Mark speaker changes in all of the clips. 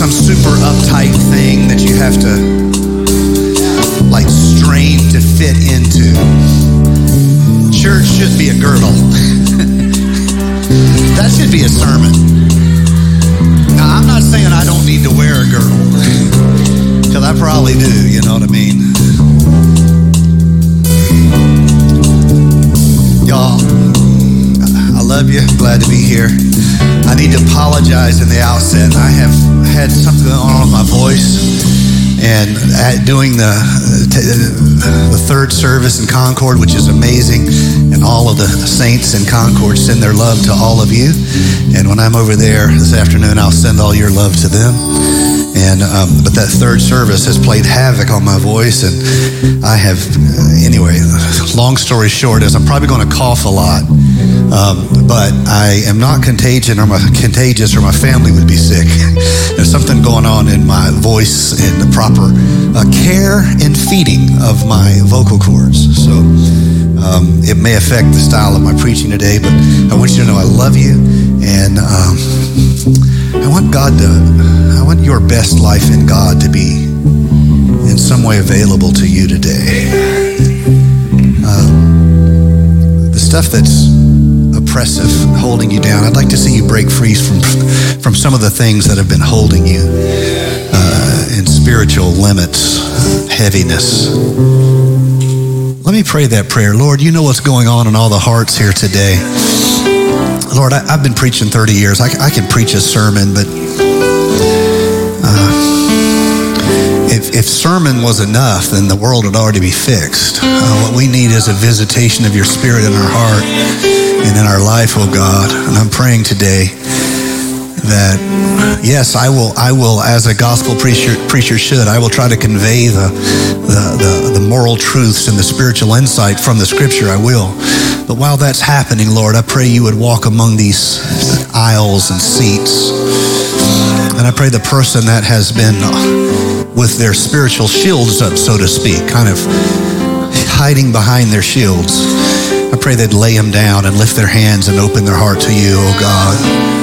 Speaker 1: some super uptight thing that you have to like strain to fit into. Church should be a girdle. that should be a sermon. Now I'm not saying I don't need to wear a girdle. Because I probably do, you know what I mean? Y'all, love you. Glad to be here. I need to apologize in the outset. I have had something on with my voice. And at doing the, the third service in Concord, which is amazing, and all of the saints in Concord send their love to all of you. And when I'm over there this afternoon, I'll send all your love to them. And um, but that third service has played havoc on my voice, and I have anyway. Long story short is I'm probably going to cough a lot, um, but I am not contagious or my contagious or my family would be sick. There's something going on in my voice and the proper uh, care and feeding of my vocal cords. So. Um, it may affect the style of my preaching today, but I want you to know I love you, and um, I want God to, I want your best life in God to be in some way available to you today. Um, the stuff that's oppressive, holding you down, I'd like to see you break free from, from some of the things that have been holding you uh, in spiritual limits, heaviness. Let me pray that prayer. Lord, you know what's going on in all the hearts here today. Lord, I, have been preaching 30 years. I, I, can preach a sermon, but uh, if, if, sermon was enough, then the world would already be fixed. Uh, what we need is a visitation of your spirit in our heart and in our life, oh God. And I'm praying today that yes, I will. I will, as a gospel preacher, preacher should. I will try to convey the, the the, the moral truths and the spiritual insight from the Scripture. I will. But while that's happening, Lord, I pray you would walk among these aisles and seats, and I pray the person that has been with their spiritual shields up, so to speak, kind of hiding behind their shields. I pray they'd lay them down and lift their hands and open their heart to you, oh God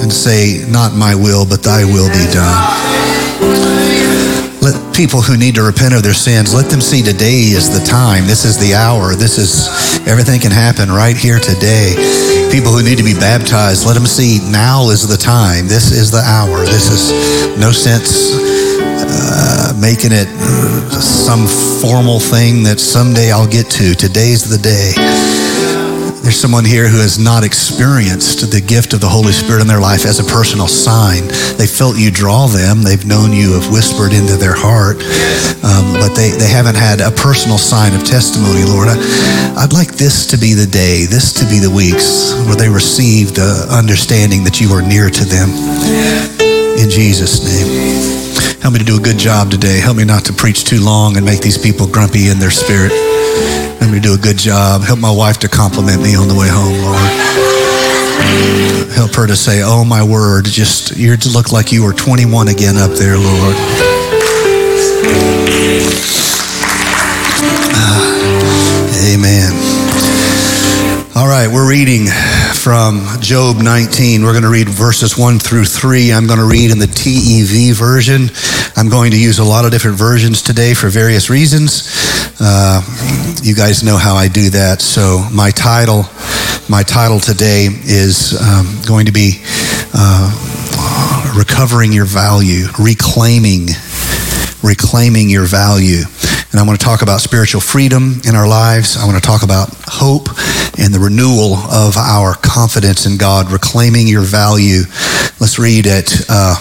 Speaker 1: and say, Not my will, but thy will be done. Let people who need to repent of their sins, let them see today is the time. This is the hour. This is everything can happen right here today. People who need to be baptized, let them see now is the time. This is the hour. This is no sense uh, making it some formal thing that someday I'll get to. Today's the day. There's someone here who has not experienced the gift of the Holy Spirit in their life as a personal sign. They felt you draw them. They've known you have whispered into their heart, um, but they, they haven't had a personal sign of testimony, Lord. I, I'd like this to be the day, this to be the weeks where they receive the understanding that you are near to them. In Jesus' name. Help me to do a good job today. Help me not to preach too long and make these people grumpy in their spirit. Help me do a good job. Help my wife to compliment me on the way home, Lord. Help her to say, Oh, my word, just you look like you were 21 again up there, Lord. Uh, amen. All right, we're reading from Job 19. We're going to read verses 1 through 3. I'm going to read in the TEV version. I'm going to use a lot of different versions today for various reasons. Uh, you guys know how I do that. So my title, my title today is um, going to be uh, recovering your value, reclaiming, reclaiming your value. And I want to talk about spiritual freedom in our lives. I want to talk about hope and the renewal of our confidence in God, reclaiming your value. Let's read it. Uh,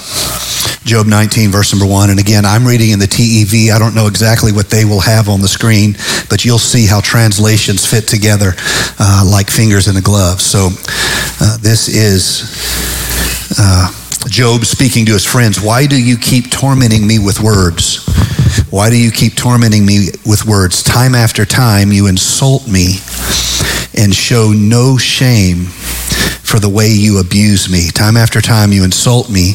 Speaker 1: Job 19, verse number one. And again, I'm reading in the TEV. I don't know exactly what they will have on the screen, but you'll see how translations fit together uh, like fingers in a glove. So uh, this is uh, Job speaking to his friends. Why do you keep tormenting me with words? Why do you keep tormenting me with words? Time after time, you insult me and show no shame for the way you abuse me. Time after time, you insult me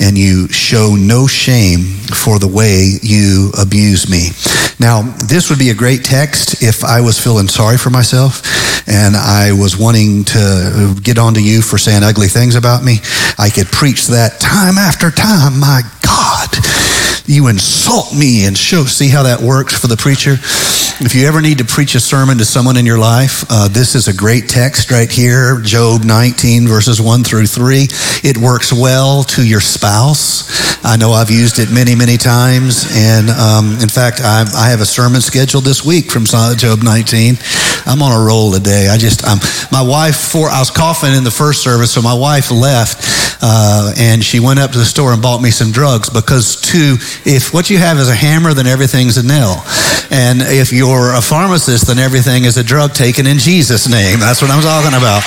Speaker 1: and you show no shame for the way you abuse me. Now, this would be a great text if I was feeling sorry for myself and I was wanting to get onto you for saying ugly things about me. I could preach that time after time. My God, you insult me and show. See how that works for the preacher? If you ever need to preach a sermon to someone in your life, uh, this is a great text right here Job 19, verses 1 through 3. It works well to your spouse. I know I've used it many, many times. And um, in fact, I, I, have a sermon scheduled this week from Job 19. I'm on a roll today. I just, um, my wife, for, I was coughing in the first service, so my wife left uh, and she went up to the store and bought me some drugs because, to, if what you have is a hammer, then everything's a nail. And if you're a pharmacist, then everything is a drug taken in Jesus' name. That's what I'm talking about.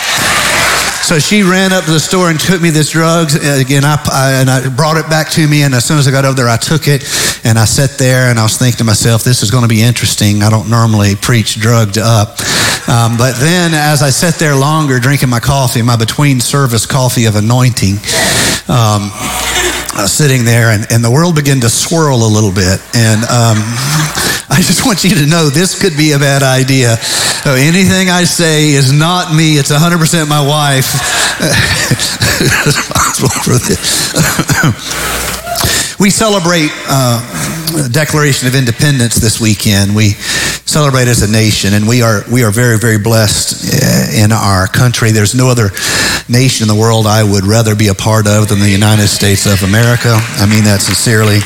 Speaker 1: So she ran up to the store and took me this drugs. Again, I, I, and I brought it back to me. And as soon as I got over there, I took it and I sat there and I was thinking to myself, this is going to be interesting. I don't normally preach drugged up. Um, but then as I sat there longer drinking my coffee, my between service coffee of anointing, um, sitting there and, and the world began to swirl a little bit. And um, I just want you to know this could be a bad idea. So anything I say is not me, it's 100% my wife responsible for this. We celebrate uh, Declaration of Independence this weekend. We celebrate as a nation, and we are we are very very blessed uh, in our country. There's no other nation in the world I would rather be a part of than the United States of America. I mean that sincerely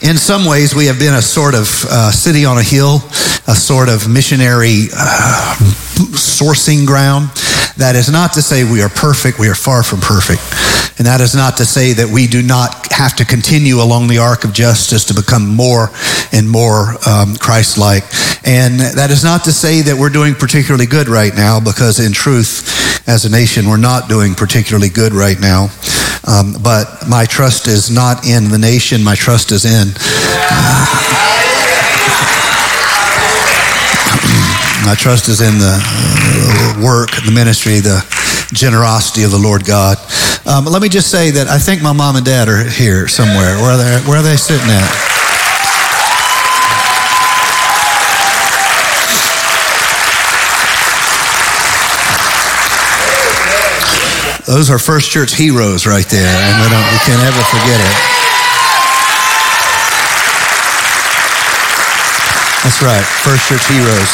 Speaker 1: in some ways, we have been a sort of uh, city on a hill, a sort of missionary uh, sourcing ground. That is not to say we are perfect. We are far from perfect. And that is not to say that we do not have to continue along the arc of justice to become more and more um, Christ like. And that is not to say that we're doing particularly good right now, because in truth, as a nation, we're not doing particularly good right now. Um, but my trust is not in the nation, my trust is in. Uh, My trust is in the uh, work, the ministry, the generosity of the Lord God. Um, let me just say that I think my mom and dad are here somewhere. Where are they, where are they sitting at? Those are First Church heroes right there, and we, don't, we can't ever forget it. That's right, First Church heroes.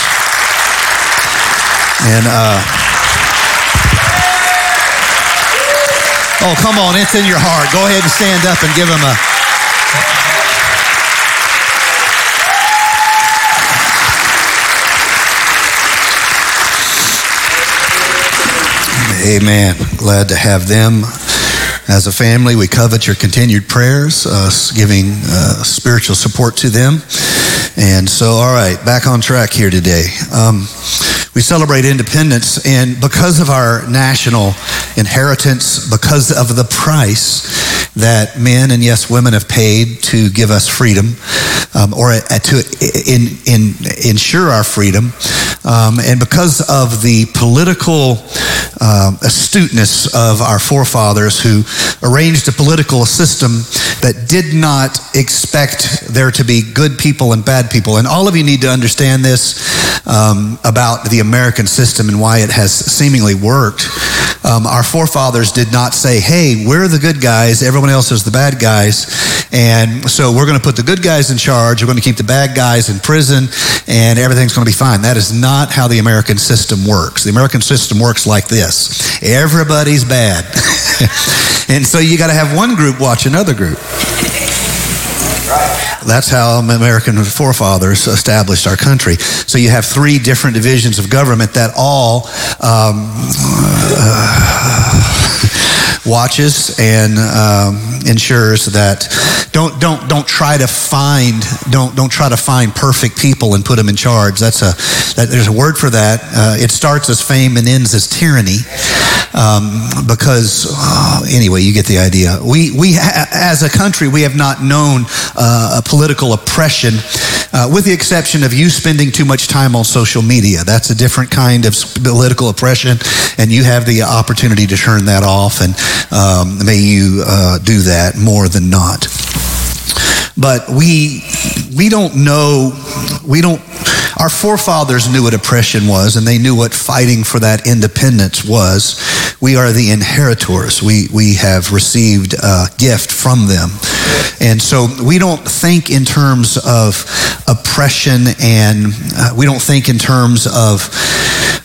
Speaker 1: And, uh, oh, come on, it's in your heart. Go ahead and stand up and give them a. Amen. Glad to have them as a family. We covet your continued prayers, uh, giving uh, spiritual support to them. And so, all right, back on track here today. Um, we celebrate independence, and because of our national inheritance, because of the price that men and yes, women have paid to give us freedom, um, or to in, in, ensure our freedom, um, and because of the political um, astuteness of our forefathers who arranged a political system that did not expect there to be good people and bad people. And all of you need to understand this um, about the American system and why it has seemingly worked. Um, our forefathers did not say, hey, we're the good guys, everyone else is the bad guys. And so we're going to put the good guys in charge, we're going to keep the bad guys in prison, and everything's going to be fine. That is not how the American system works. The American system works like this everybody's bad. and so you got to have one group watch another group. That's how American forefathers established our country. So you have three different divisions of government that all um, uh, watches and um, ensures that don't don't don't try to find don't don't try to find perfect people and put them in charge. That's a that, there's a word for that. Uh, it starts as fame and ends as tyranny. Um, because uh, anyway, you get the idea. We we ha- as a country we have not known uh, a political oppression uh, with the exception of you spending too much time on social media. That's a different kind of political oppression, and you have the opportunity to turn that off, and um, may you uh, do that more than not. But we we don't know we don't our forefathers knew what oppression was and they knew what fighting for that independence was. We are the inheritors. We we have received a gift from them. And so we don't think in terms of oppression and uh, we don't think in terms of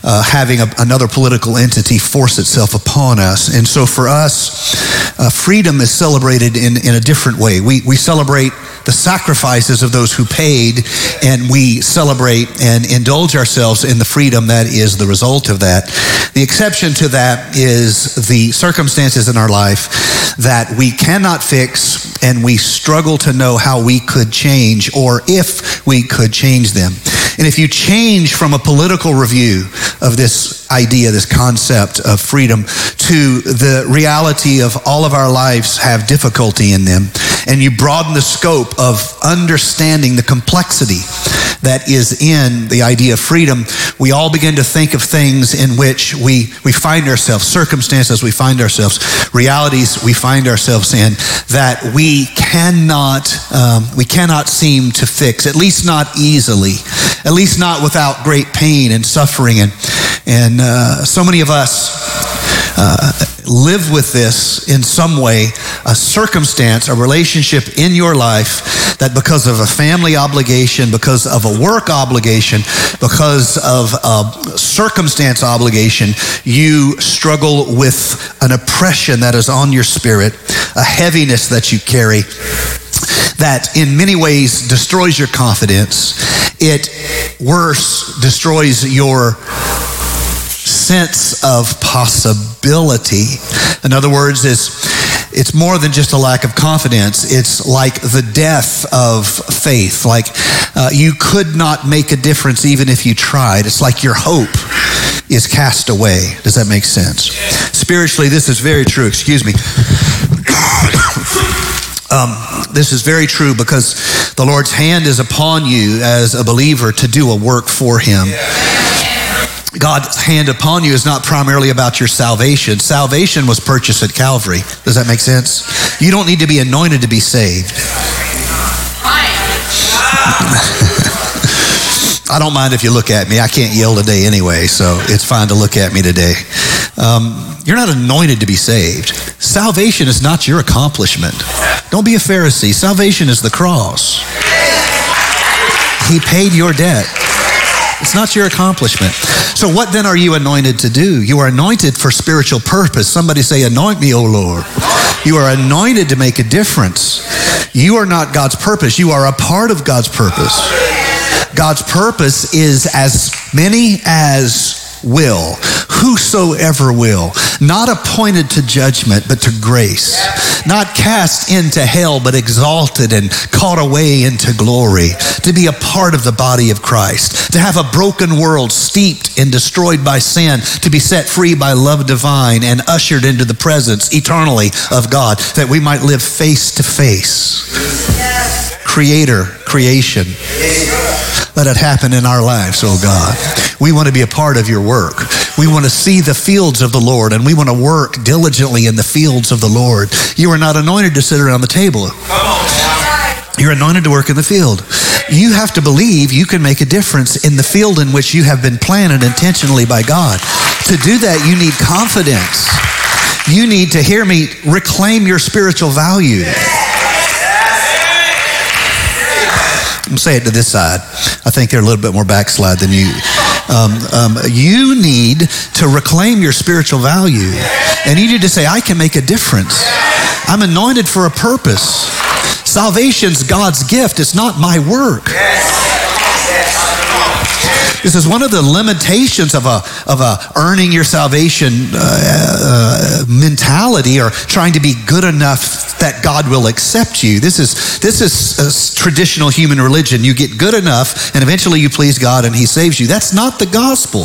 Speaker 1: uh, having a, another political entity force itself upon us. And so for us, uh, freedom is celebrated in, in a different way. We, we celebrate the sacrifices of those who paid, and we celebrate and indulge ourselves in the freedom that is the result of that. The exception to that is the circumstances in our life that we cannot fix and we struggle to know how we could change or if we could change them. And if you change from a political review of this idea, this concept of freedom, to the reality of all of our lives have difficulty in them, and you broaden the scope of understanding the complexity that is in the idea of freedom, we all begin to think of things in which we, we find ourselves, circumstances we find ourselves, realities we find ourselves in that we cannot, um, we cannot seem to fix, at least not easily, at least not without great pain and suffering. And, and uh, so many of us uh, live with this in some way, a circumstance, a relationship in your life that because of a family obligation, because of a work obligation, because of a circumstance obligation, you struggle with an oppression that is on your spirit, a heaviness that you carry that in many ways destroys your confidence. It worse destroys your sense of possibility. In other words, it's, it's more than just a lack of confidence. It's like the death of faith. Like uh, you could not make a difference even if you tried. It's like your hope is cast away. Does that make sense? Spiritually, this is very true. Excuse me. Um, this is very true because the Lord's hand is upon you as a believer to do a work for Him. God's hand upon you is not primarily about your salvation. Salvation was purchased at Calvary. Does that make sense? You don't need to be anointed to be saved. I don't mind if you look at me. I can't yell today anyway, so it's fine to look at me today. Um, you're not anointed to be saved. Salvation is not your accomplishment. Don't be a Pharisee. Salvation is the cross. He paid your debt. It's not your accomplishment. So, what then are you anointed to do? You are anointed for spiritual purpose. Somebody say, Anoint me, O Lord. You are anointed to make a difference. You are not God's purpose, you are a part of God's purpose. God's purpose is as many as will, whosoever will, not appointed to judgment, but to grace, not cast into hell, but exalted and caught away into glory, to be a part of the body of Christ, to have a broken world steeped and destroyed by sin, to be set free by love divine and ushered into the presence eternally of God, that we might live face to face. Creator, creation. Let it happen in our lives, oh God. We want to be a part of your work. We want to see the fields of the Lord and we want to work diligently in the fields of the Lord. You are not anointed to sit around the table. You're anointed to work in the field. You have to believe you can make a difference in the field in which you have been planted intentionally by God. To do that, you need confidence. You need to hear me reclaim your spiritual value. I'm say it to this side. I think they're a little bit more backslide than you. Um, um, you need to reclaim your spiritual value. And you need to say, I can make a difference. I'm anointed for a purpose. Salvation's God's gift. It's not my work. This is one of the limitations of a, of a earning your salvation uh, uh, mentality or trying to be good enough that God will accept you. This is, this is traditional human religion. You get good enough and eventually you please God and he saves you. That's not the gospel.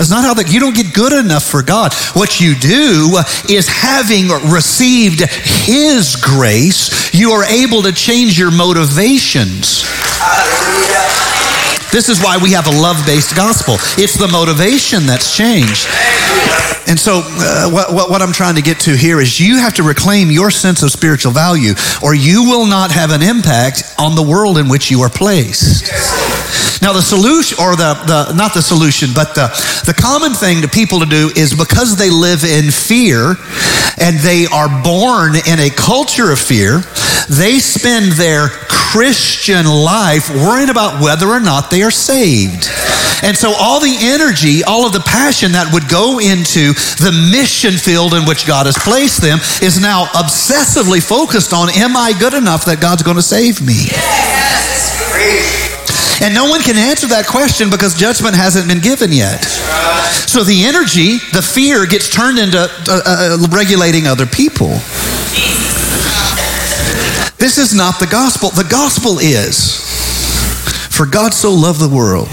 Speaker 1: That's not how that, you don't get good enough for God. What you do is having received His grace, you are able to change your motivations. This is why we have a love based gospel. It's the motivation that's changed. And so, uh, what, what, what, I'm trying to get to here is you have to reclaim your sense of spiritual value, or you will not have an impact on the world in which you are placed. Now, the solution, or the, the not the solution, but the, the common thing to people to do is because they live in fear and they are born in a culture of fear, they spend their Christian life worrying about whether or not they are saved. And so all the energy, all of the passion that would go into the mission field in which God has placed them is now obsessively focused on, am I good enough that God's going to save me? Yes. And no one can answer that question because judgment hasn't been given yet. So the energy, the fear gets turned into uh, uh, regulating other people. This is not the gospel. The gospel is for God so loved the world.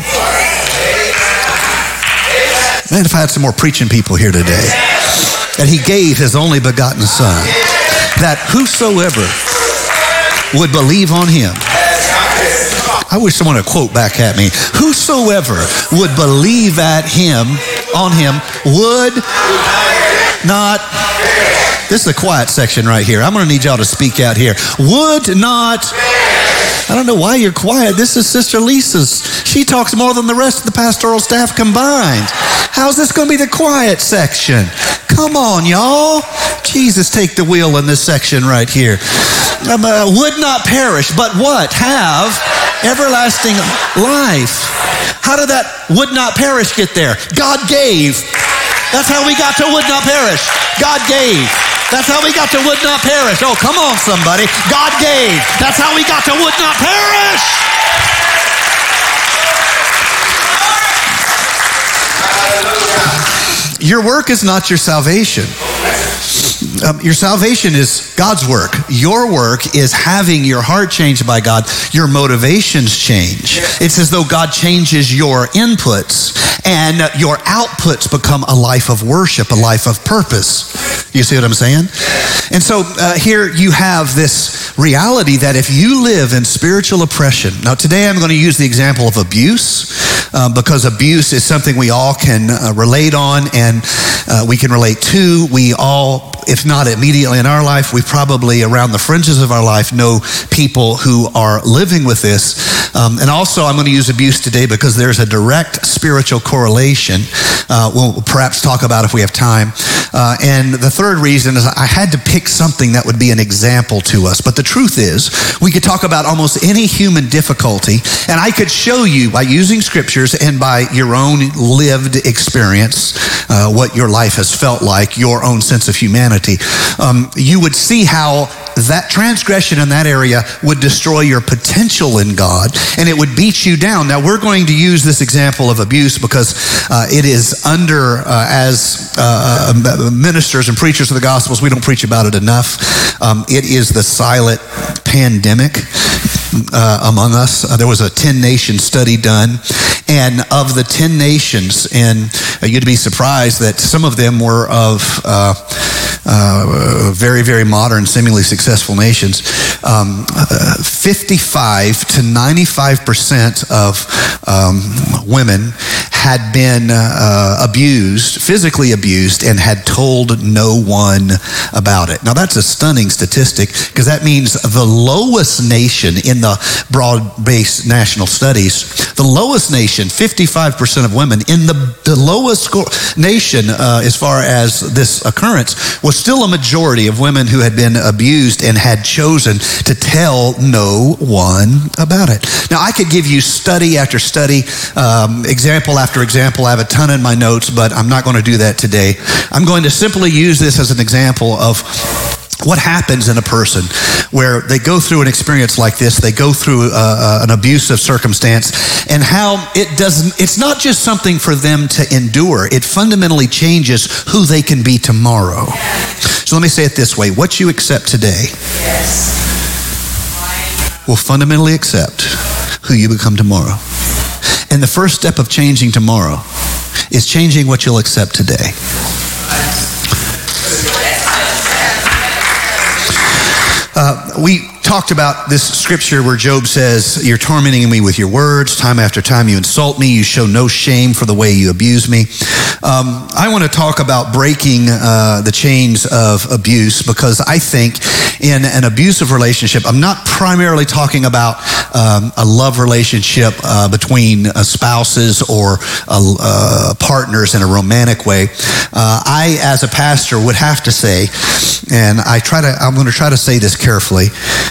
Speaker 1: Man, if I had some more preaching people here today, that he gave his only begotten son, that whosoever would believe on him I wish someone would quote back at me. Whosoever would believe at him, on him, would not. This is the quiet section right here. I'm going to need y'all to speak out here. Would not. I don't know why you're quiet. This is Sister Lisa's. She talks more than the rest of the pastoral staff combined. How's this going to be the quiet section? Come on, y'all. Jesus, take the wheel in this section right here. Um, uh, would not perish, but what? Have everlasting life. How did that would not perish get there? God gave. That's how we got to would not perish. God gave. That's how we got to would not perish. Oh, come on, somebody. God gave. That's how we got to would not perish. Your work is not your salvation. Um, your salvation is God's work. Your work is having your heart changed by God. Your motivations change. It's as though God changes your inputs and your outputs become a life of worship, a life of purpose. You see what I'm saying? And so uh, here you have this reality that if you live in spiritual oppression, now today I'm going to use the example of abuse uh, because abuse is something we all can uh, relate on and uh, we can relate to. We all if not immediately in our life, we probably around the fringes of our life know people who are living with this. Um, and also, I'm going to use abuse today because there's a direct spiritual correlation. Uh, we'll perhaps talk about if we have time. Uh, and the third reason is I had to pick something that would be an example to us. But the truth is, we could talk about almost any human difficulty, and I could show you by using scriptures and by your own lived experience uh, what your life has felt like, your own sense of humanity. Um, you would see how that transgression in that area would destroy your potential in God and it would beat you down. Now, we're going to use this example of abuse because uh, it is under, uh, as uh, uh ministers and preachers of the Gospels, we don't preach about it enough. Um, it is the silent pandemic. Uh, among us. Uh, there was a 10 nation study done, and of the 10 nations, and uh, you'd be surprised that some of them were of uh, uh, very, very modern, seemingly successful nations, um, uh, 55 to 95 percent of um, women had been uh, abused, physically abused, and had told no one about it. Now, that's a stunning statistic because that means the lowest nation in the broad based national studies, the lowest nation, 55% of women, in the, the lowest score, nation uh, as far as this occurrence, was still a majority of women who had been abused and had chosen to tell no one about it. Now, I could give you study after study, um, example after example. I have a ton in my notes, but I'm not going to do that today. I'm going to simply use this as an example of what happens in a person where they go through an experience like this they go through uh, uh, an abusive circumstance and how it doesn't it's not just something for them to endure. It fundamentally changes who they can be tomorrow. So let me say it this way. What you accept today will fundamentally accept who you become tomorrow. And the first step of changing tomorrow is changing what you'll accept today. We talked about this scripture where Job says, You're tormenting me with your words. Time after time you insult me. You show no shame for the way you abuse me. Um, I want to talk about breaking uh, the chains of abuse because I think in an abusive relationship, I'm not primarily talking about um, a love relationship uh, between uh, spouses or uh, partners in a romantic way. Uh, I, as a pastor, would have to say, and I try to, I'm going to try to say this carefully.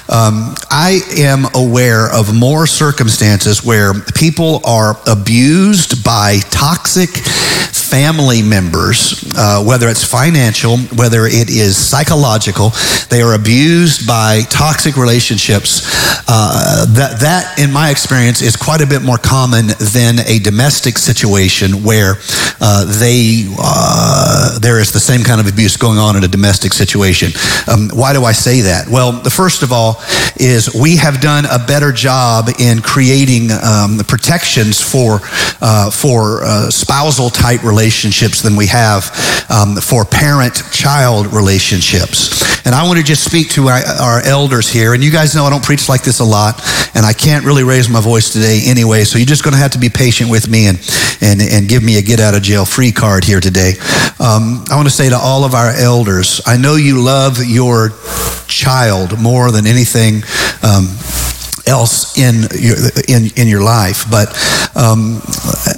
Speaker 1: Um, I am aware of more circumstances where people are abused by toxic family members, uh, whether it's financial, whether it is psychological, they are abused by toxic relationships. Uh, that, that, in my experience, is quite a bit more common than a domestic situation where uh, they uh, there is the same kind of abuse going on in a domestic situation. Um, why do I say that? Well, the first of all is we have done a better job in creating um, protections for uh, for uh, spousal type relationships than we have um, for parent-child relationships. And I want to just speak to our, our, elders here. And you guys know I don't preach like this a lot, and I can't really raise my voice today anyway. So you're just going to have to be patient with me and and and give me a get out of jail free card here today. Um, I want to say to all of our elders, I know you love your child more than anything. Um, else in your, in, in your life. But um,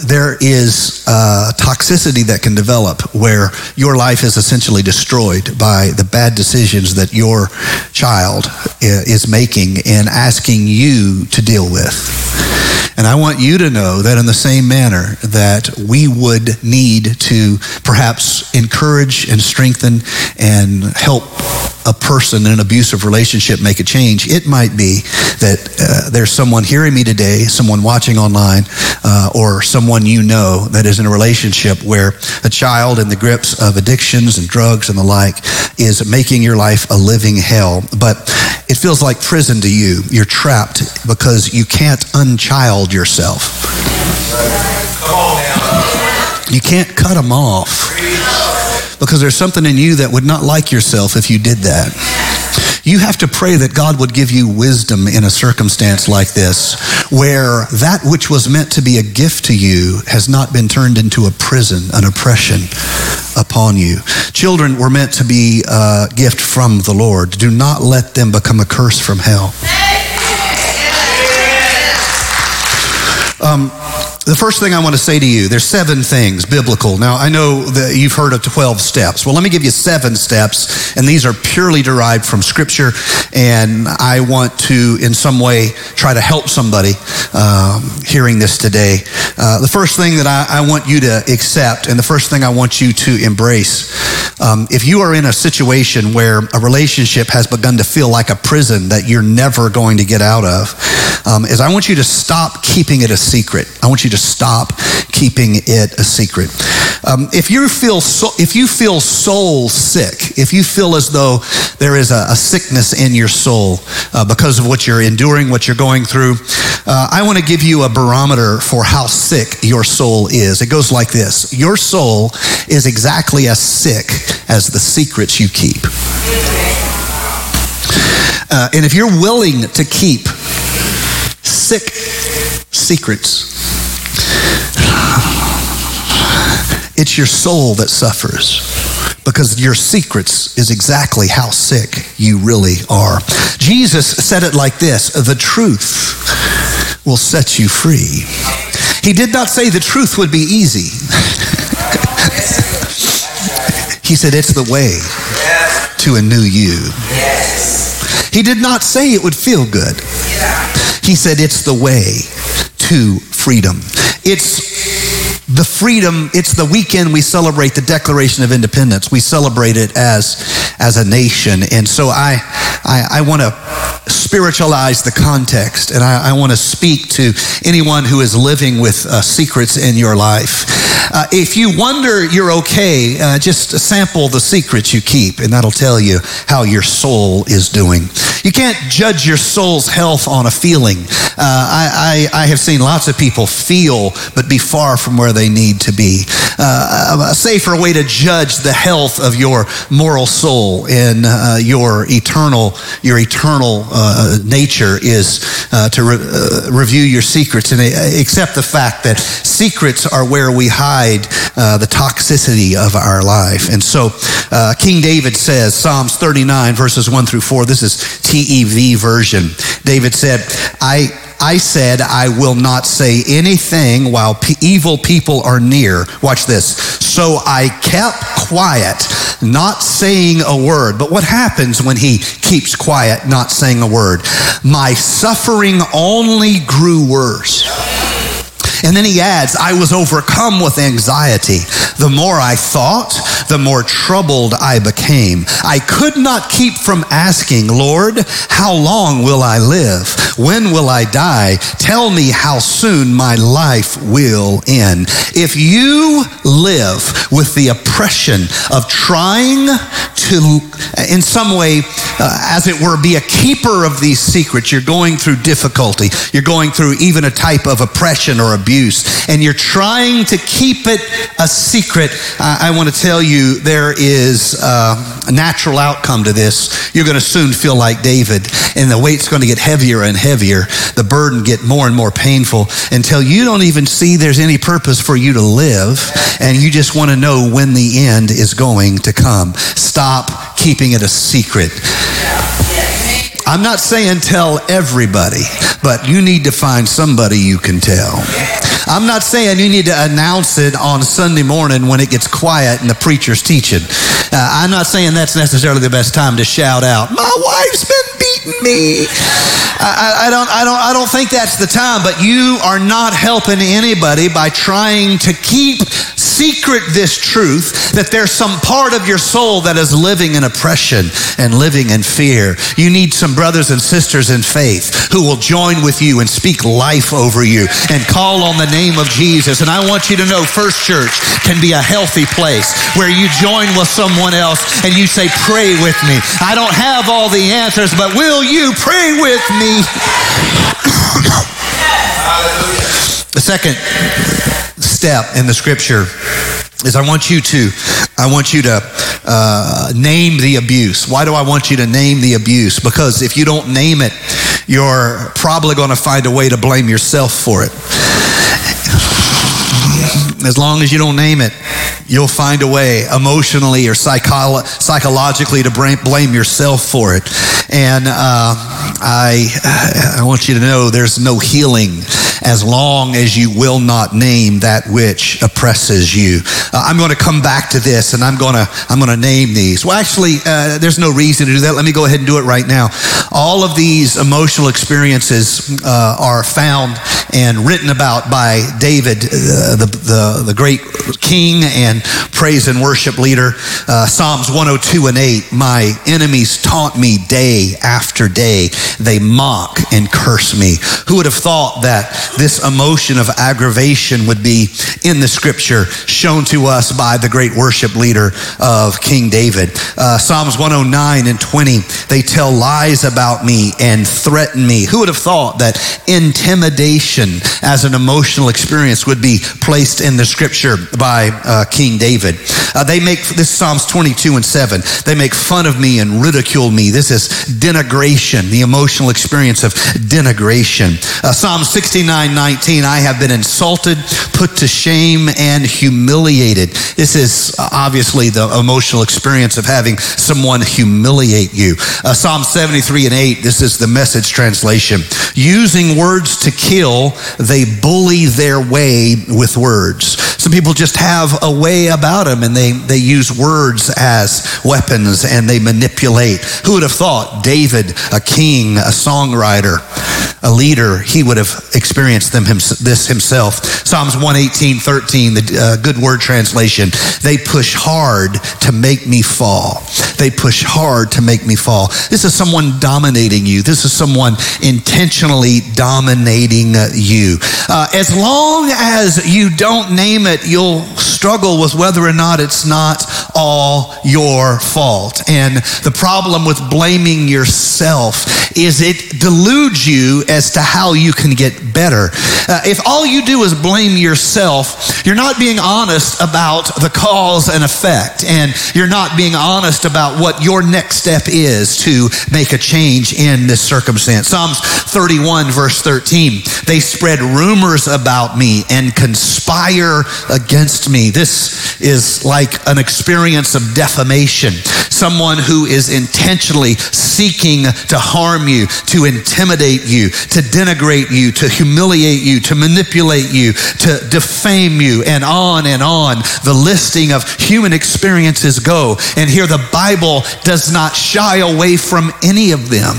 Speaker 1: there is uh, toxicity that can develop where your life is essentially destroyed by the bad decisions that your child is making and asking you to deal with. And I want you to know that in the same manner that we would need to perhaps encourage and strengthen and help a person in an abusive relationship make a change, it might be that uh, there's someone hearing me today, someone watching online, uh, or someone you know that is in a relationship where a child in the grips of addictions and drugs and the like is making your life a living hell. But it feels like prison to you. You're trapped because you can't unchild yourself. You can't cut them off because there's something in you that would not like yourself if you did that. You have to pray that God would give you wisdom in a circumstance like this, where that which was meant to be a gift to you has not been turned into a prison, an oppression upon you. Children were meant to be a gift from the Lord. Do not let them become a curse from hell. Um, the first thing I want to say to you, there's seven things biblical. Now, I know that you've heard of 12 steps. Well, let me give you seven steps, and these are purely derived from Scripture, and I want to, in some way, try to help somebody um, hearing this today. Uh, the first thing that I, I, want you to accept, and the first thing I want you to embrace, um, if you are in a situation where a relationship has begun to feel like a prison that you're never going to get out of, um, is I want you to stop keeping it a secret. I want you to stop keeping it a secret. Um, if you feel so, if you feel soul sick, if you feel as though there is a, a sickness in your soul uh, because of what you're enduring, what you're going through, uh, I want to give you a barometer for how sick your soul is. It goes like this: Your soul is exactly as sick as the secrets you keep. Uh, and if you're willing to keep sick secrets, it's your soul that suffers because your secrets is exactly how sick you really are. Jesus said it like this the truth will set you free. He did not say the truth would be easy. he said it's the way to a new you. He did not say it would feel good. He said it's the way to freedom. It's the freedom, it's the weekend we celebrate the Declaration of Independence. We celebrate it as, as a nation. And so I, I, I want to spiritualize the context and I, I want to speak to anyone who is living with uh, secrets in your life. Uh, if you wonder you're okay, uh, just sample the secrets you keep and that'll tell you how your soul is doing. You can't judge your soul's health on a feeling. Uh, I, I, I have seen lots of people feel but be far from where they need to be. Uh, a safer way to judge the health of your moral soul and uh, your eternal, your eternal uh, nature is uh, to re- uh, review your secrets and accept the fact that secrets are where we hide the toxicity of our life. And so King David says, Psalms 39, verses 1 through 4, this is TEV version. David said, I I said, I will not say anything while evil people are near. Watch this. So I kept quiet, not saying a word. But what happens when he keeps quiet, not saying a word? My suffering only grew worse. And then he adds, I was overcome with anxiety. The more I thought, the more troubled I became. I could not keep from asking, Lord, how long will I live? When will I die? Tell me how soon my life will end. If you live with the oppression of trying to, in some way, uh, as it were, be a keeper of these secrets, you're going through difficulty, you're going through even a type of oppression or abuse, and you're trying to keep it a secret, uh, I want to tell you there is uh, a natural outcome to this. You're going to soon feel like David, and the weight's going to get heavier and heavier. The burden get more and more painful until you don't even see there's any purpose for you to live, and you just want to know when the end is going to come. Stop keeping it a secret. I'm not saying tell everybody, but you need to find somebody you can tell. I'm not saying you need to announce it on Sunday morning when it gets quiet and the preacher's teaching. Uh, I'm not saying that's necessarily the best time to shout out, My wife's been beating me. I, I, don't, I, don't, I don't think that's the time, but you are not helping anybody by trying to keep secret this truth that there's some part of your soul that is living in oppression and living in fear. You need some brothers and sisters in faith who will join with you and speak life over you and call on the name of Jesus. And I want you to know First Church can be a healthy place where you join with someone else and you say, Pray with me. I don't have all the answers, but will you pray with me? the second step in the scripture is I want you to, I want you to uh, name the abuse. Why do I want you to name the abuse? Because if you don't name it, you're probably going to find a way to blame yourself for it. As long as you don't name it, you'll find a way emotionally or psycholo- psychologically to blame yourself for it. And uh, I, I want you to know there's no healing as long as you will not name that which oppresses you. Uh, I'm going to come back to this and I'm going to, I'm going to name these. Well, actually, uh, there's no reason to do that. Let me go ahead and do it right now. All of these emotional experiences uh, are found and written about by David, uh, the, the, the, great king and praise and worship leader. Uh, Psalms 102 and 8 My enemies taunt me day after day. They mock and curse me. Who would have thought that this emotion of aggravation would be in the scripture shown to us by the great worship leader of King David. Uh, Psalms 109 and 20, they tell lies about me and threaten me. Who would have thought that intimidation as an emotional experience would be placed in the scripture by uh, King David? Uh, they make this Psalms 22 and 7. They make fun of me and ridicule me. This is denigration, the emotional experience of denigration. Uh, Psalm 69 19, I have been insulted, put to shame, and humiliated. This is uh, obviously the emotional experience of having someone humiliate you. Uh, Psalm 73 and 8, this is the message translation. Using words to kill, they bully their way with words. Some people just have a way about them and they, they use words as weapons and they manipulate. Who would have thought David, a king, a songwriter, a leader, he would have experienced them him, this himself. Psalms 118, 13, the uh, good word translation. They push hard to make me fall. They push hard to make me fall. This is someone dominating you. This is someone intentionally dominating you. Uh, as long as you don't name it, you'll struggle with whether or not it's not all your fault. And the problem with blaming yourself is it deludes you as to how you can get better. Uh, if all you do is blame yourself, you're not being honest about the cause and effect, and you're not being honest about what your next step is to make a change in this circumstance. Psalms 31, verse 13 they spread rumors about me and conspire against me. This is like an experience of defamation. Someone who is intentionally seeking to harm you, to intimidate you, to denigrate you, to humiliate you, to manipulate you, to defame you, and on and on. The listing of human experiences go. And here the Bible does not shy away from any of them.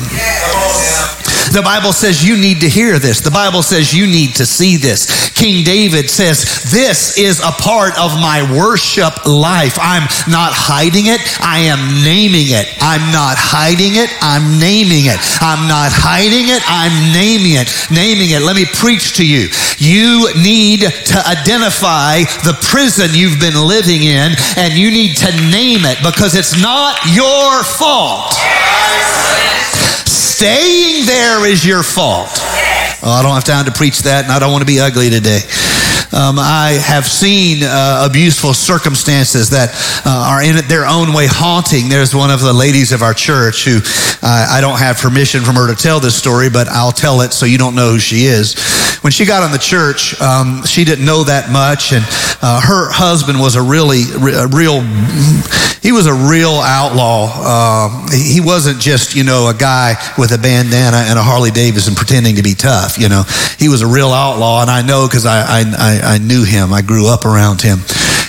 Speaker 1: The Bible says you need to hear this. The Bible says you need to see this. King David says, This is a part of my worship life. I'm not hiding it, I am naming it. I'm not hiding it, I'm naming it. I'm not hiding it, I'm naming it. Naming it. Let me preach to you. You need to identify the prison you've been living in and you need to name it because it's not your fault. Staying there is your fault. Oh, I don't have time to preach that, and I don't want to be ugly today. Um, I have seen uh, abuseful circumstances that uh, are in their own way haunting. There's one of the ladies of our church who uh, I don't have permission from her to tell this story, but I'll tell it so you don't know who she is. When she got on the church, um, she didn't know that much, and uh, her husband was a really, a real, he was a real outlaw. Uh, he wasn't just, you know, a guy with a bandana and a Harley Davidson pretending to be tough. You know, he was a real outlaw, and I know because I, I, I, knew him. I grew up around him.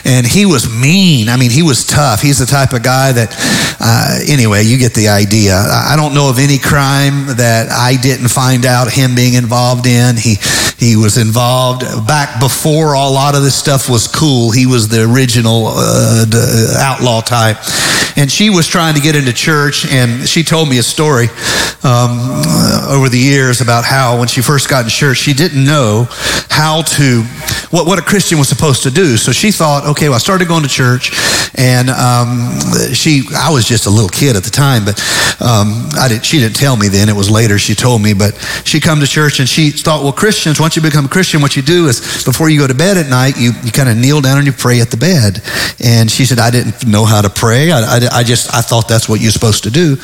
Speaker 1: And he was mean. I mean, he was tough. He's the type of guy that, uh, anyway, you get the idea. I don't know of any crime that I didn't find out him being involved in. He, he was involved back before a lot of this stuff was cool. He was the original uh, outlaw type. And she was trying to get into church, and she told me a story um, over the years about how when she first got in church, she didn't know how to what, what a Christian was supposed to do. So she thought, okay, well, I started going to church, and um, she, I was just a little kid at the time, but um, I didn't, she didn't tell me then. It was later she told me, but she come to church and she thought, well, Christians, once you become a Christian, what you do is before you go to bed at night, you, you kind of kneel down and you pray at the bed. And she said, I didn't know how to pray. I, I, I just, I thought that's what you're supposed to do.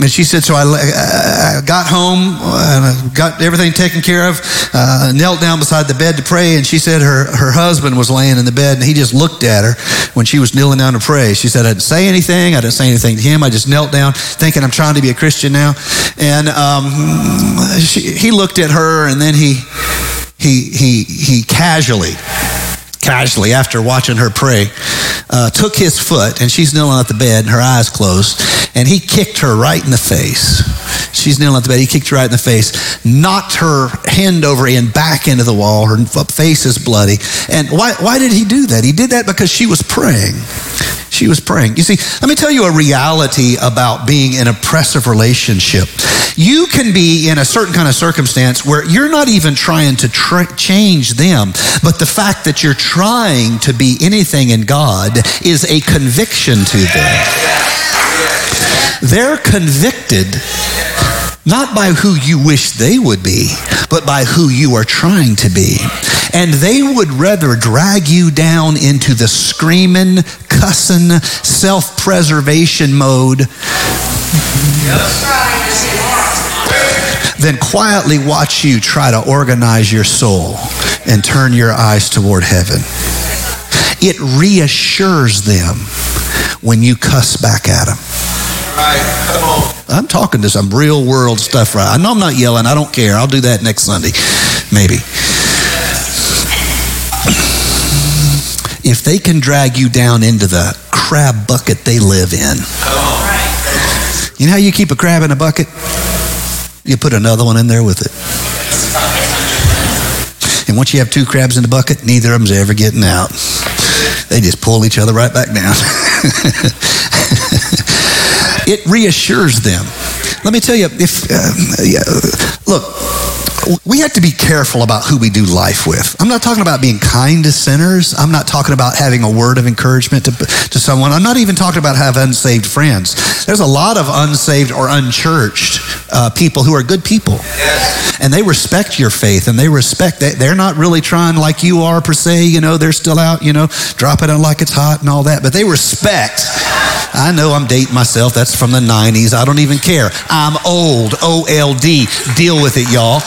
Speaker 1: And she said, so I, I got home and got everything taken care of, uh, knelt down beside the bed to pray, and she said her, her husband was laying in the bed and he just looked at her when she was kneeling down to pray. She said, I didn't say anything. I didn't say anything to him. I just knelt down thinking I'm trying to be a Christian now. And um, she, he looked at her and then he, he, he, he casually, casually, after watching her pray, uh, took his foot, and she's kneeling at the bed, and her eyes closed, and he kicked her right in the face. She's kneeling at the bed. He kicked her right in the face, knocked her hand over and back into the wall. Her face is bloody. And why, why did he do that? He did that because she was praying. She was praying. You see, let me tell you a reality about being in an oppressive relationship. You can be in a certain kind of circumstance where you're not even trying to tra- change them, but the fact that you're trying to be anything in God is a conviction to them. They're convicted not by who you wish they would be, but by who you are trying to be. And they would rather drag you down into the screaming, cussing, self preservation mode than quietly watch you try to organize your soul and turn your eyes toward heaven. It reassures them when you cuss back at them. I'm talking to some real world stuff right. I know I'm not yelling. I don't care. I'll do that next Sunday, maybe. If they can drag you down into the crab bucket they live in, you know how you keep a crab in a bucket? You put another one in there with it. And once you have two crabs in the bucket, neither of them's ever getting out. They just pull each other right back down. it reassures them. Let me tell you, if uh, yeah, look, we have to be careful about who we do life with. I'm not talking about being kind to sinners. I'm not talking about having a word of encouragement to, to someone. I'm not even talking about have unsaved friends. There's a lot of unsaved or unchurched uh, people who are good people. Yes. And they respect your faith and they respect that they're not really trying like you are per se, you know, they're still out, you know, dropping it on like it's hot and all that, but they respect. I know I'm dating myself. That's from the 90s. I don't even care. I'm old. O L D. Deal with it, y'all.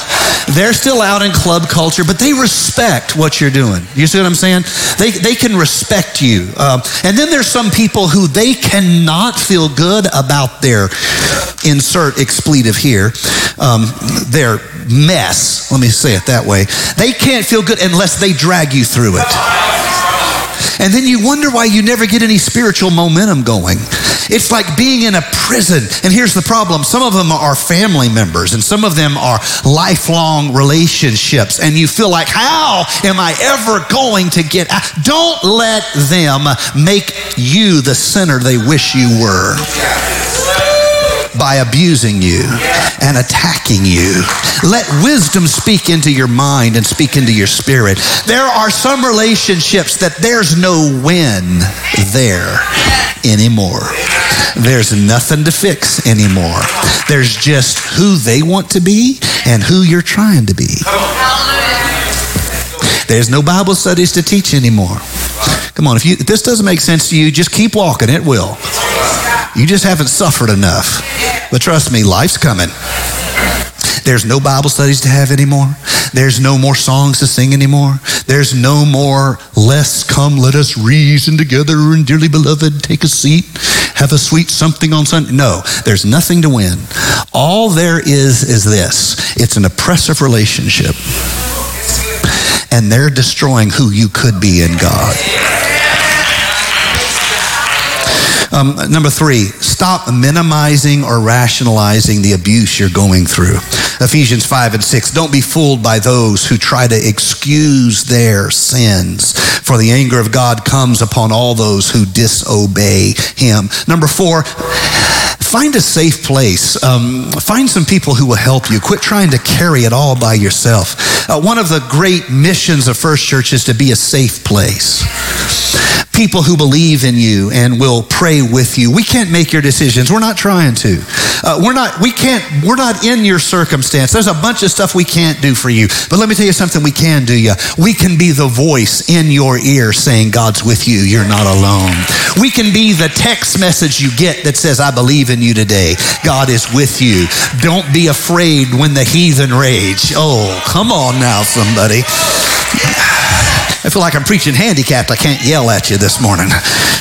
Speaker 1: They're still out in club culture, but they respect what you're doing. You see what I'm saying? They, they can respect you. Um, and then there's some people who they cannot feel good about their insert expletive here, um, their mess. Let me say it that way. They can't feel good unless they drag you through it. And then you wonder why you never get any spiritual momentum going. It's like being in a prison. And here's the problem some of them are family members, and some of them are lifelong relationships. And you feel like, how am I ever going to get out? Don't let them make you the sinner they wish you were by abusing you and attacking you. Let wisdom speak into your mind and speak into your spirit. There are some relationships that there's no win there anymore. There's nothing to fix anymore. There's just who they want to be and who you're trying to be. There's no Bible studies to teach anymore. Come on, if, you, if this doesn't make sense to you, just keep walking. It will. You just haven't suffered enough. But trust me, life's coming. There's no Bible studies to have anymore. There's no more songs to sing anymore. There's no more, let's come, let us reason together and dearly beloved, take a seat, have a sweet something on Sunday. No, there's nothing to win. All there is is this it's an oppressive relationship. And they're destroying who you could be in God. Um, number three, stop minimizing or rationalizing the abuse you're going through. Ephesians 5 and 6. Don't be fooled by those who try to excuse their sins, for the anger of God comes upon all those who disobey Him. Number four, find a safe place. Um, find some people who will help you. Quit trying to carry it all by yourself. Uh, one of the great missions of First Church is to be a safe place people who believe in you and will pray with you. We can't make your decisions. We're not trying to. Uh, we're not, we can't, we're not in your circumstance. There's a bunch of stuff we can't do for you. But let me tell you something we can do you. We can be the voice in your ear saying, God's with you. You're not alone. We can be the text message you get that says, I believe in you today. God is with you. Don't be afraid when the heathen rage. Oh, come on now, somebody. I feel like I'm preaching handicapped. I can't yell at you this morning.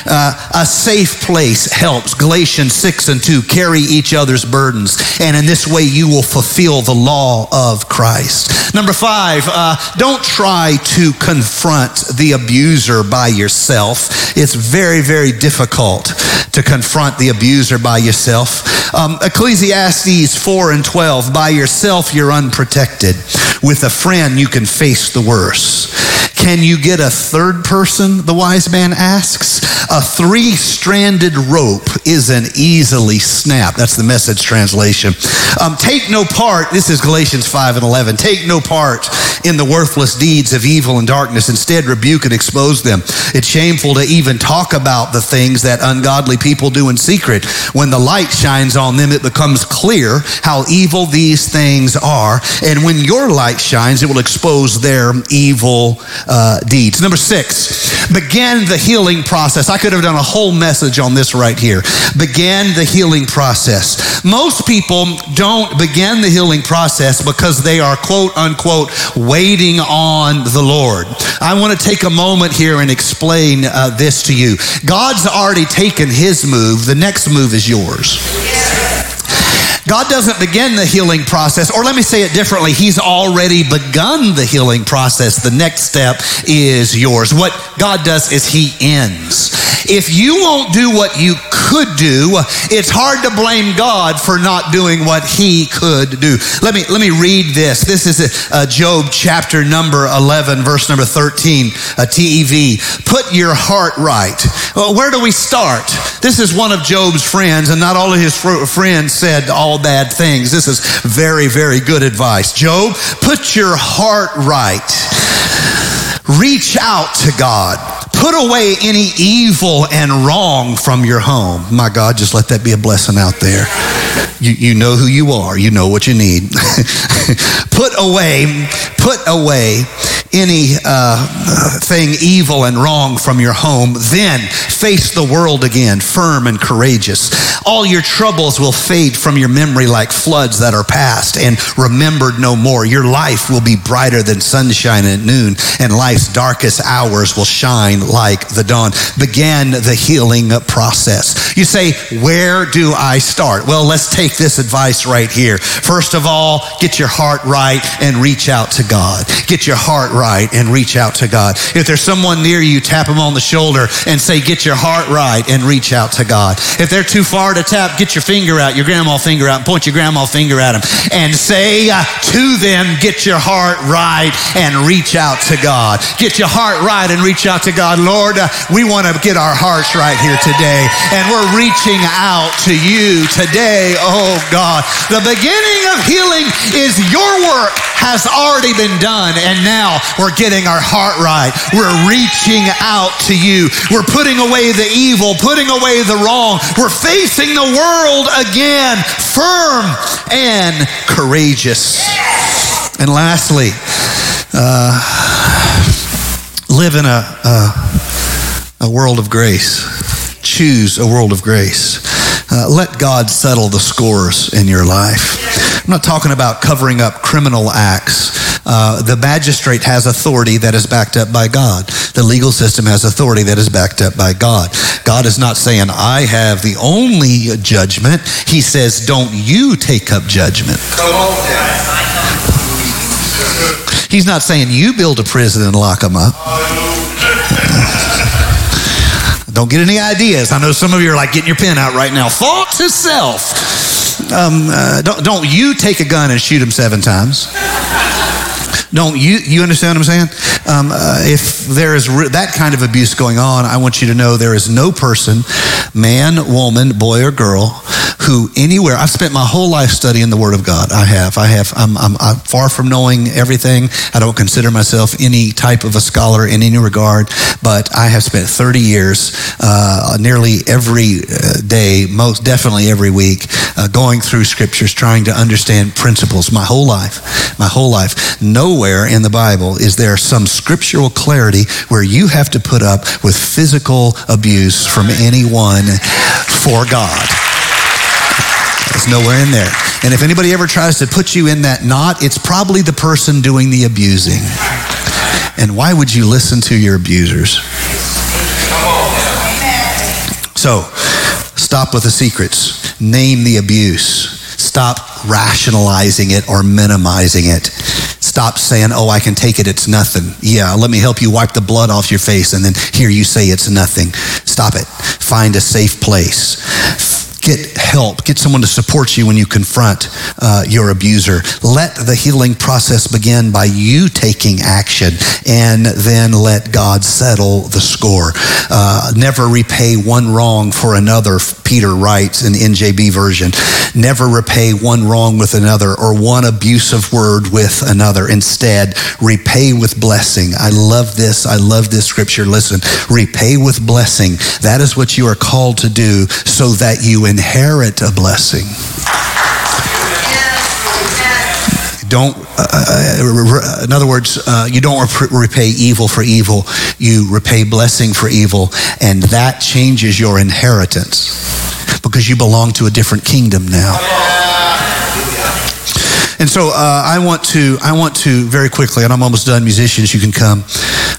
Speaker 1: Uh, a safe place helps. Galatians 6 and 2 carry each other's burdens, and in this way you will fulfill the law of Christ. Number five, uh, don't try to confront the abuser by yourself. It's very, very difficult to confront the abuser by yourself. Um, Ecclesiastes 4 and 12, by yourself you're unprotected. With a friend you can face the worst. Can you get a third person? The wise man asks. A three stranded rope isn't easily snapped. That's the message translation. Um, take no part, this is Galatians 5 and 11. Take no part in the worthless deeds of evil and darkness. Instead, rebuke and expose them. It's shameful to even talk about the things that ungodly people do in secret. When the light shines on them, it becomes clear how evil these things are. And when your light shines, it will expose their evil uh, deeds. Number six, begin the healing process. I could have done a whole message on this right here. Begin the healing process. Most people don't begin the healing process because they are quote unquote waiting on the Lord. I want to take a moment here and explain uh, this to you. God's already taken his move. The next move is yours. God doesn't begin the healing process, or let me say it differently, He's already begun the healing process. The next step is yours. What God does is He ends. If you won't do what you could do, it's hard to blame God for not doing what He could do. Let me let me read this. This is a, a Job chapter number 11, verse number 13, uh, a TEV. Put your heart right. Well, where do we start? This is one of Job's friends, and not all of his fr- friends said all bad things. This is very, very good advice. Job, put your heart right. Reach out to God. Put away any evil and wrong from your home. My God, just let that be a blessing out there. You, you know who you are. You know what you need. put away, put away any uh, thing evil and wrong from your home. Then face the world again, firm and courageous. All your troubles will fade from your memory like floods that are past and remembered no more. Your life will be brighter than sunshine at noon, and life's darkest hours will shine like the dawn. Began the healing process. You say, Where do I start? Well, let's take this advice right here. First of all, get your heart right and reach out to God. Get your heart right and reach out to God. If there's someone near you, tap them on the shoulder and say, Get your heart right and reach out to God. If they're too far to tap, get your finger out, your grandma finger out, and point your grandma finger at them and say to them, Get your heart right and reach out to God. Get your heart right and reach out to God. Lord, uh, we want to get our hearts right here today, and we're reaching out to you today, oh God. The beginning of healing is your work has already been done, and now we're getting our heart right. We're reaching out to you. We're putting away the evil, putting away the wrong. We're facing the world again, firm and courageous. And lastly, uh, live in a, a, a world of grace. Choose a world of grace. Uh, let God settle the scores in your life. I'm not talking about covering up criminal acts. Uh, the magistrate has authority that is backed up by God. The legal system has authority that is backed up by God. God is not saying, I have the only judgment. He says, don't you take up judgment. He's not saying you build a prison and lock them up. Don't get any ideas. I know some of you are like getting your pen out right now. Thought to self. Um, uh, don't, don't you take a gun and shoot him seven times. Don't you, you understand what I'm saying? Um, uh, if there is re- that kind of abuse going on, I want you to know there is no person, man, woman, boy, or girl, who anywhere, I've spent my whole life studying the Word of God. I have. I have. I'm, I'm, I'm far from knowing everything. I don't consider myself any type of a scholar in any regard, but I have spent 30 years, uh, nearly every uh, most definitely every week, uh, going through scriptures, trying to understand principles my whole life. My whole life. Nowhere in the Bible is there some scriptural clarity where you have to put up with physical abuse from anyone for God. There's nowhere in there. And if anybody ever tries to put you in that knot, it's probably the person doing the abusing. And why would you listen to your abusers? So, stop with the secrets. Name the abuse. Stop rationalizing it or minimizing it. Stop saying, oh, I can take it, it's nothing. Yeah, let me help you wipe the blood off your face and then hear you say it's nothing. Stop it. Find a safe place get help, get someone to support you when you confront uh, your abuser. Let the healing process begin by you taking action and then let God settle the score. Uh, never repay one wrong for another, Peter writes in NJB version. Never repay one wrong with another or one abusive word with another. Instead, repay with blessing. I love this. I love this scripture. Listen, repay with blessing. That is what you are called to do so that you inherit a blessing. Don't, uh, in other words, uh, you don't rep- repay evil for evil. You repay blessing for evil, and that changes your inheritance because you belong to a different kingdom now. And so uh, I want to I want to very quickly, and I'm almost done. Musicians, you can come.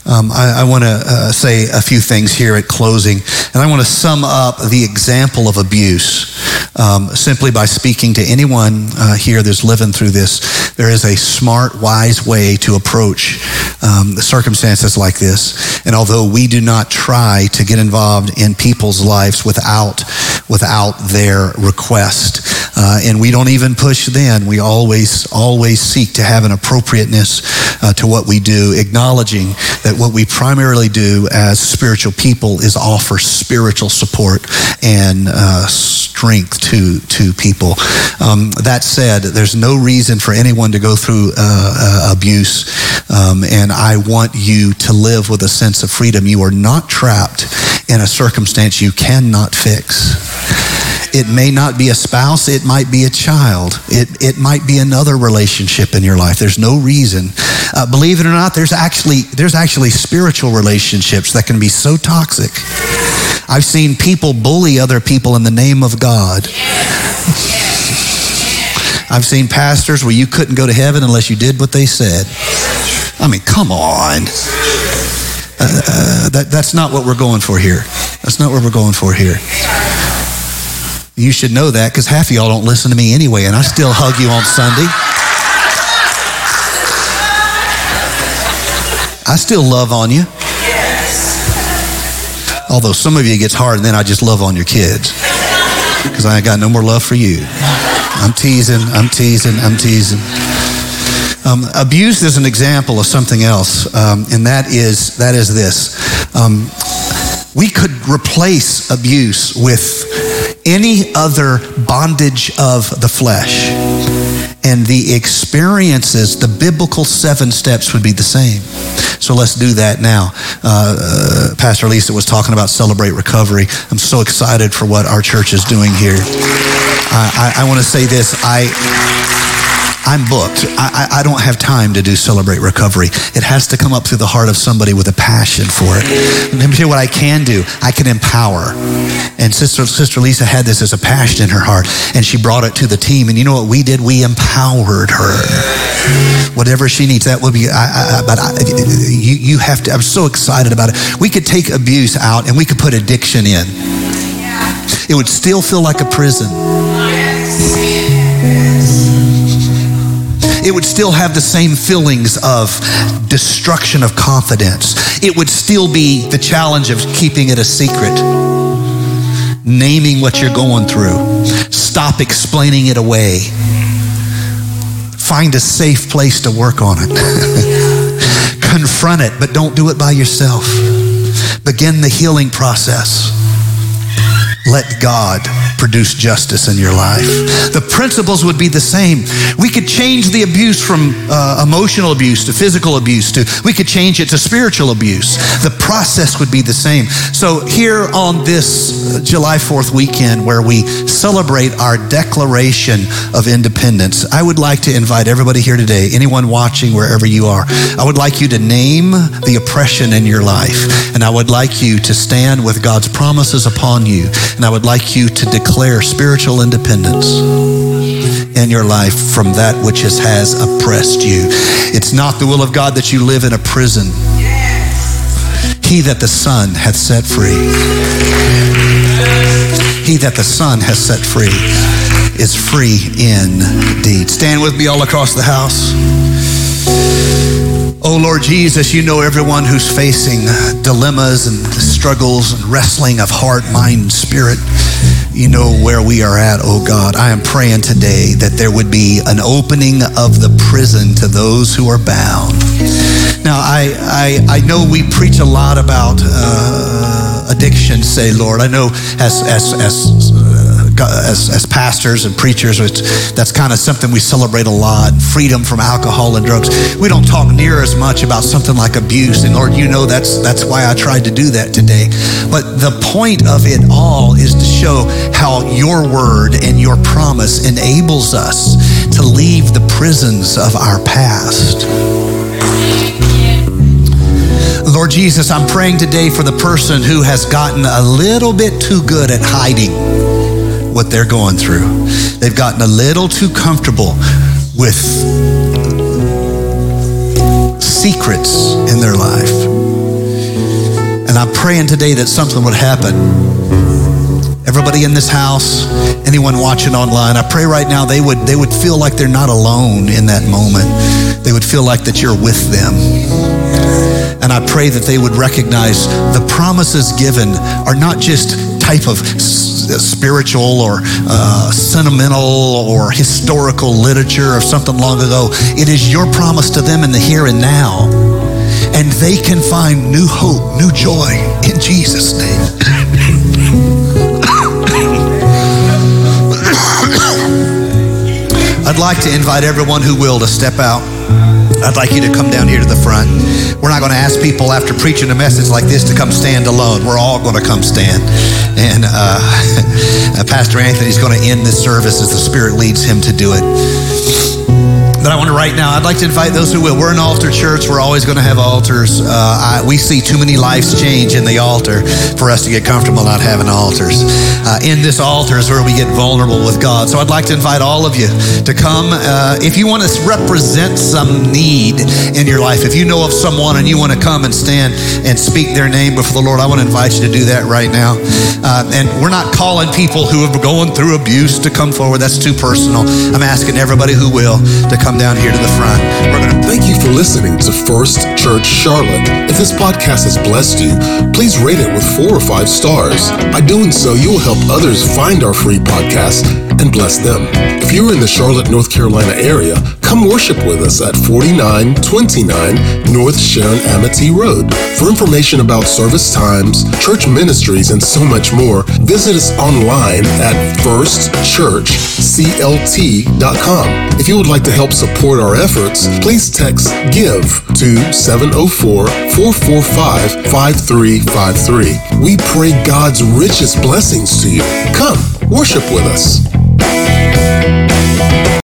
Speaker 1: Um, I, I want to uh, say a few things here at closing, and I want to sum up the example of abuse um, simply by speaking to anyone uh, here that's living through this. There is a smart, wise way to approach um, circumstances like this, and although we do not try to get involved in people's lives without without their request. Uh, and we don't even push then. We always, always seek to have an appropriateness uh, to what we do, acknowledging that what we primarily do as spiritual people is offer spiritual support and uh, strength to, to people. Um, that said, there's no reason for anyone to go through uh, uh, abuse. Um, and I want you to live with a sense of freedom. You are not trapped in a circumstance you cannot fix. It may not be a spouse, it might be a child, it, it might be another relationship in your life. There's no reason. Uh, believe it or not, there's actually, there's actually spiritual relationships that can be so toxic. I've seen people bully other people in the name of God. I've seen pastors where you couldn't go to heaven unless you did what they said. I mean, come on. Uh, uh, that, that's not what we're going for here. That's not what we're going for here. You should know that because half of y'all don't listen to me anyway, and I still hug you on Sunday. I still love on you. Although some of you gets hard, and then I just love on your kids because I ain't got no more love for you. I'm teasing, I'm teasing, I'm teasing. Um, abuse is an example of something else, um, and that is that is this. Um, we could replace abuse with any other bondage of the flesh, and the experiences, the biblical seven steps, would be the same. So let's do that now. Uh, uh, Pastor Lisa was talking about celebrate recovery. I'm so excited for what our church is doing here. I, I, I want to say this. I. I'm booked. I, I, don't have time to do Celebrate Recovery. It has to come up through the heart of somebody with a passion for it. Let me tell you what I can do. I can empower. And Sister, Sister Lisa had this as a passion in her heart, and she brought it to the team. And you know what we did? We empowered her. Whatever she needs, that will be. I, but you, you have to. I'm so excited about it. We could take abuse out, and we could put addiction in. It would still feel like a prison it would still have the same feelings of destruction of confidence. It would still be the challenge of keeping it a secret, naming what you're going through, stop explaining it away, find a safe place to work on it, confront it, but don't do it by yourself. Begin the healing process. Let God produce justice in your life. The principles would be the same. We could change the abuse from uh, emotional abuse to physical abuse to, we could change it to spiritual abuse. The process would be the same. So here on this uh, July 4th weekend where we celebrate our Declaration of Independence, I would like to invite everybody here today, anyone watching wherever you are, I would like you to name the oppression in your life. And I would like you to stand with God's promises upon you. And I would like you to declare declare spiritual independence in your life from that which has, oppressed you. It's not the will of God that you live in a prison. He that the Son hath set free. He that the Son has set free is free indeed. Stand with me all across the house. Oh Lord Jesus, you know everyone who's facing dilemmas and struggles and wrestling of heart, mind, spirit you know where we are at, oh God. I am praying today that there would be an opening of the prison to those who are bound. Now, I, I, I know we preach a lot about uh, addiction, say, Lord. I know as, as, as as, as pastors and preachers, that's kind of something we celebrate a lot freedom from alcohol and drugs. We don't talk near as much about something like abuse. And Lord, you know that's, that's why I tried to do that today. But the point of it all is to show how your word and your promise enables us to leave the prisons of our past. Lord Jesus, I'm praying today for the person who has gotten a little bit too good at hiding what they're going through. They've gotten a little too comfortable with secrets in their life. And I'm praying today that something would happen. Everybody in this house, anyone watching online, I pray right now they would they would feel like they're not alone in that moment. They would feel like that you're with them. And I pray that they would recognize the promises given are not just type of spiritual or uh, sentimental or historical literature or something long ago. It is your promise to them in the here and now. And they can find new hope, new joy in Jesus' name. I'd like to invite everyone who will to step out. I'd like you to come down here to the front. We're not going to ask people after preaching a message like this to come stand alone. We're all going to come stand. And uh, Pastor Anthony's going to end this service as the Spirit leads him to do it. But I want to right now, I'd like to invite those who will. We're an altar church. We're always going to have altars. Uh, I, we see too many lives change in the altar for us to get comfortable not having altars. Uh, in this altar is where we get vulnerable with God. So I'd like to invite all of you to come. Uh, if you want to represent some need in your life, if you know of someone and you want to come and stand and speak their name before the Lord, I want to invite you to do that right now. Uh, and we're not calling people who are going through abuse to come forward. That's too personal. I'm asking everybody who will to come come down here to the front.
Speaker 2: We're going to thank you for listening to First Church Charlotte. If this podcast has blessed you, please rate it with four or five stars. By doing so, you will help others find our free podcast and bless them. If you're in the Charlotte, North Carolina area, come worship with us at 4929 North Sharon Amity Road. For information about service times, church ministries, and so much more, visit us online at firstchurchclt.com. If you would like to help support our efforts, please text GIVE to 704 445 5353. We pray God's richest blessings to you. Come, worship with us.